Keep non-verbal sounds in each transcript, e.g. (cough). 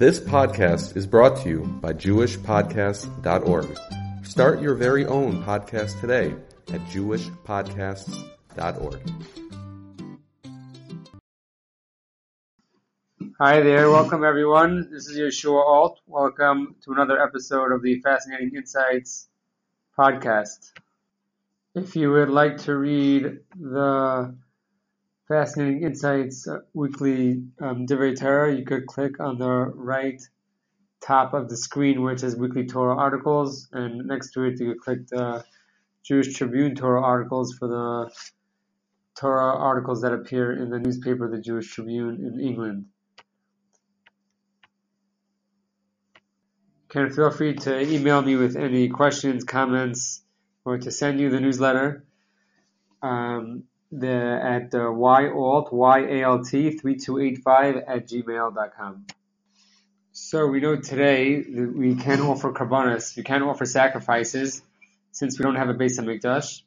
This podcast is brought to you by JewishPodcasts.org. Start your very own podcast today at JewishPodcasts.org. Hi there, welcome everyone. This is Yehoshua Alt. Welcome to another episode of the Fascinating Insights podcast. If you would like to read the Fascinating Insights uh, weekly um, Divrei Torah, you could click on the right top of the screen where it says weekly Torah articles, and next to it you could click the Jewish Tribune Torah articles for the Torah articles that appear in the newspaper, the Jewish Tribune in England. Can feel free to email me with any questions, comments, or to send you the newsletter. Um, the at uh, yalt yalt three two eight five at gmail.com. So we know today that we can offer karbanos, we can offer sacrifices, since we don't have a Beis Hamikdash.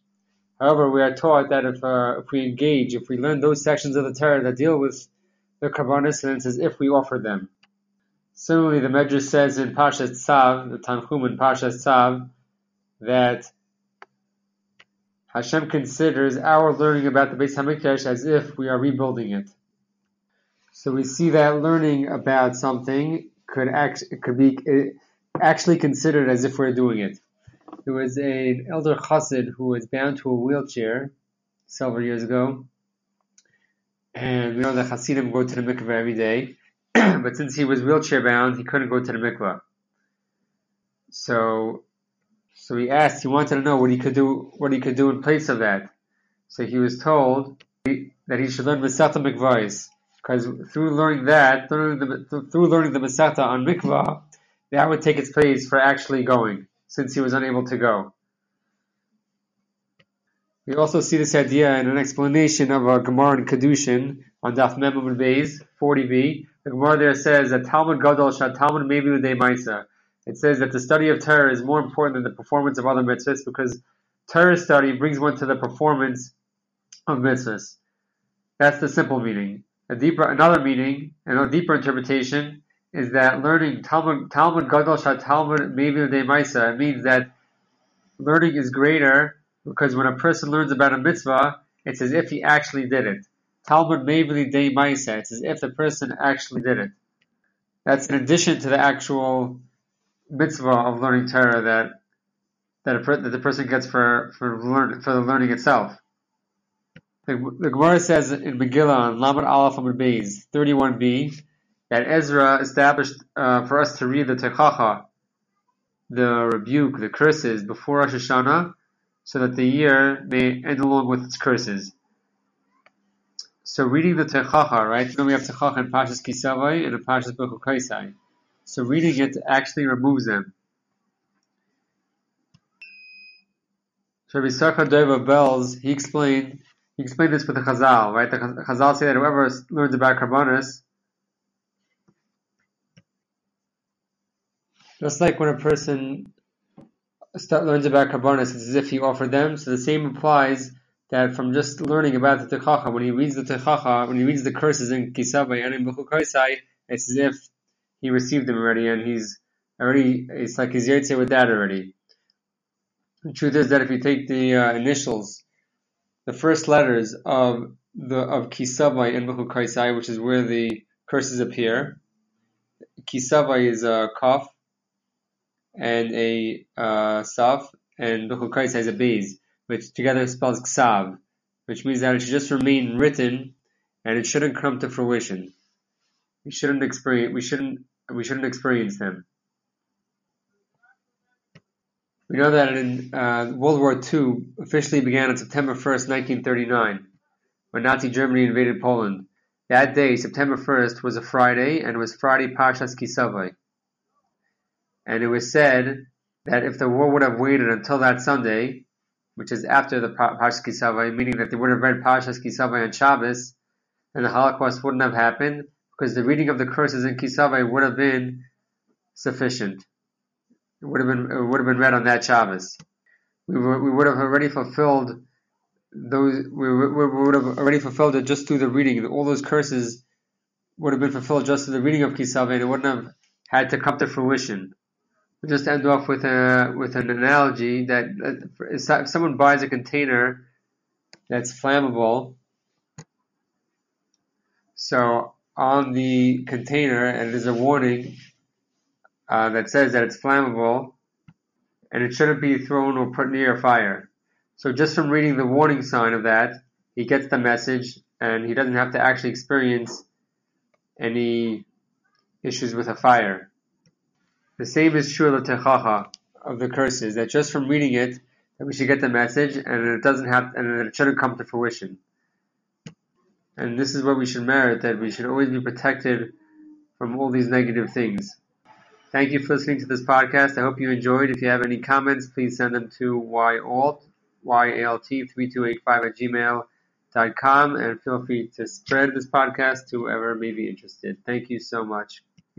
However, we are taught that if uh, if we engage, if we learn those sections of the Torah that deal with the karbanos, then it's as if we offer them. Similarly, the Medrash says in Parshas Tzav, the Tanchum in Parshas Tzav, that Hashem considers our learning about the Beis Hamikdash as if we are rebuilding it. So we see that learning about something could act, could be actually considered as if we're doing it. There was an elder chassid who was bound to a wheelchair several years ago, and we know that chassidim go to the mikveh every day, (clears throat) but since he was wheelchair bound, he couldn't go to the mikveh. So so he asked, he wanted to know what he could do, what he could do in place of that. So he was told that he should learn Masechta Mikvaos, because through learning that, through, the, through learning the Masechta on Mikvah, that would take its place for actually going, since he was unable to go. We also see this idea in an explanation of a Gemara in Kedushin on Daf Memam Beis 40b. The Gemara there says that Talmud Gadol Shad Talmud Udei Maisa it says that the study of Torah is more important than the performance of other mitzvahs because Torah study brings one to the performance of mitzvahs. That's the simple meaning. A deeper, another meaning, and a deeper interpretation is that learning Talmud, Talmud Gadol Shat Talmud maybe De Maisa, it means that learning is greater because when a person learns about a mitzvah, it's as if he actually did it. Talmud maybe De Maisa, it's as if the person actually did it. That's in addition to the actual mitzvah of learning Torah that that, a, that the person gets for for learn for the learning itself. The, the Gemara says in Megillah on Lamed Aleph Amud Beis 31b that Ezra established uh, for us to read the Techacha, the rebuke, the curses before Rosh Hashanah, so that the year may end along with its curses. So reading the Techacha, right? Then we have Techacha in Pashas Kisavai and in Pashas Bechukaisai. So reading it actually removes them. So Rabbi Yissachar Dov of Belz, he explained, he explained this with the Chazal, right? The Chazal say that whoever learns about Karbanis, just like when a person learns about Karbanis, it's as if he offered them, so the same applies that from just learning about the Techacha, when he reads the Techacha, when he reads the curses in Kisavai and in Bechukaisai, it's as if he received them already, and he's already, it's like he's Yetze with that already. The truth is that if you take the uh, initials, the first letters of the of Kisavai and Bechukaisai, which is where the curses appear, Kisavai is a kaf and a uh, saf, and Bechukaisai is a bez, which together spells ksav, which means that it should just remain written and it shouldn't come to fruition. We shouldn't experience, we shouldn't we shouldn't experience them. We know that in uh, World War II officially began on September 1st, 1939, when Nazi Germany invaded Poland. That day, September 1st, was a Friday, and was Friday Parshas Kisavai. And it was said that if the war would have waited until that Sunday, which is after the Parshas Kisavai, meaning that they would have read Parshas Kisavai on Shabbos, then the Holocaust wouldn't have happened, because the reading of the curses in Kisavai would have been sufficient. It would have been it would have been read on that Shabbos. We, were, we would have already fulfilled those. We, we would have already fulfilled it just through the reading. All those curses would have been fulfilled just through the reading of Kisavai, it wouldn't have had to come to fruition. We'll just end off with a with an analogy that if someone buys a container that's flammable, so on the container, and there's a warning uh, that says that it's flammable, and it shouldn't be thrown or put near a fire. So just from reading the warning sign of that, he gets the message, and he doesn't have to actually experience any issues with a fire. The same is true of the techacha, of the curses, that just from reading it, that we should get the message, and it doesn't have, and it shouldn't come to fruition. And this is what we should merit, that we should always be protected from all these negative things. Thank you for listening to this podcast. I hope you enjoyed. If you have any comments, please send them to yalt, yalt3285 at gmail.com, and feel free to spread this podcast to whoever may be interested. Thank you so much.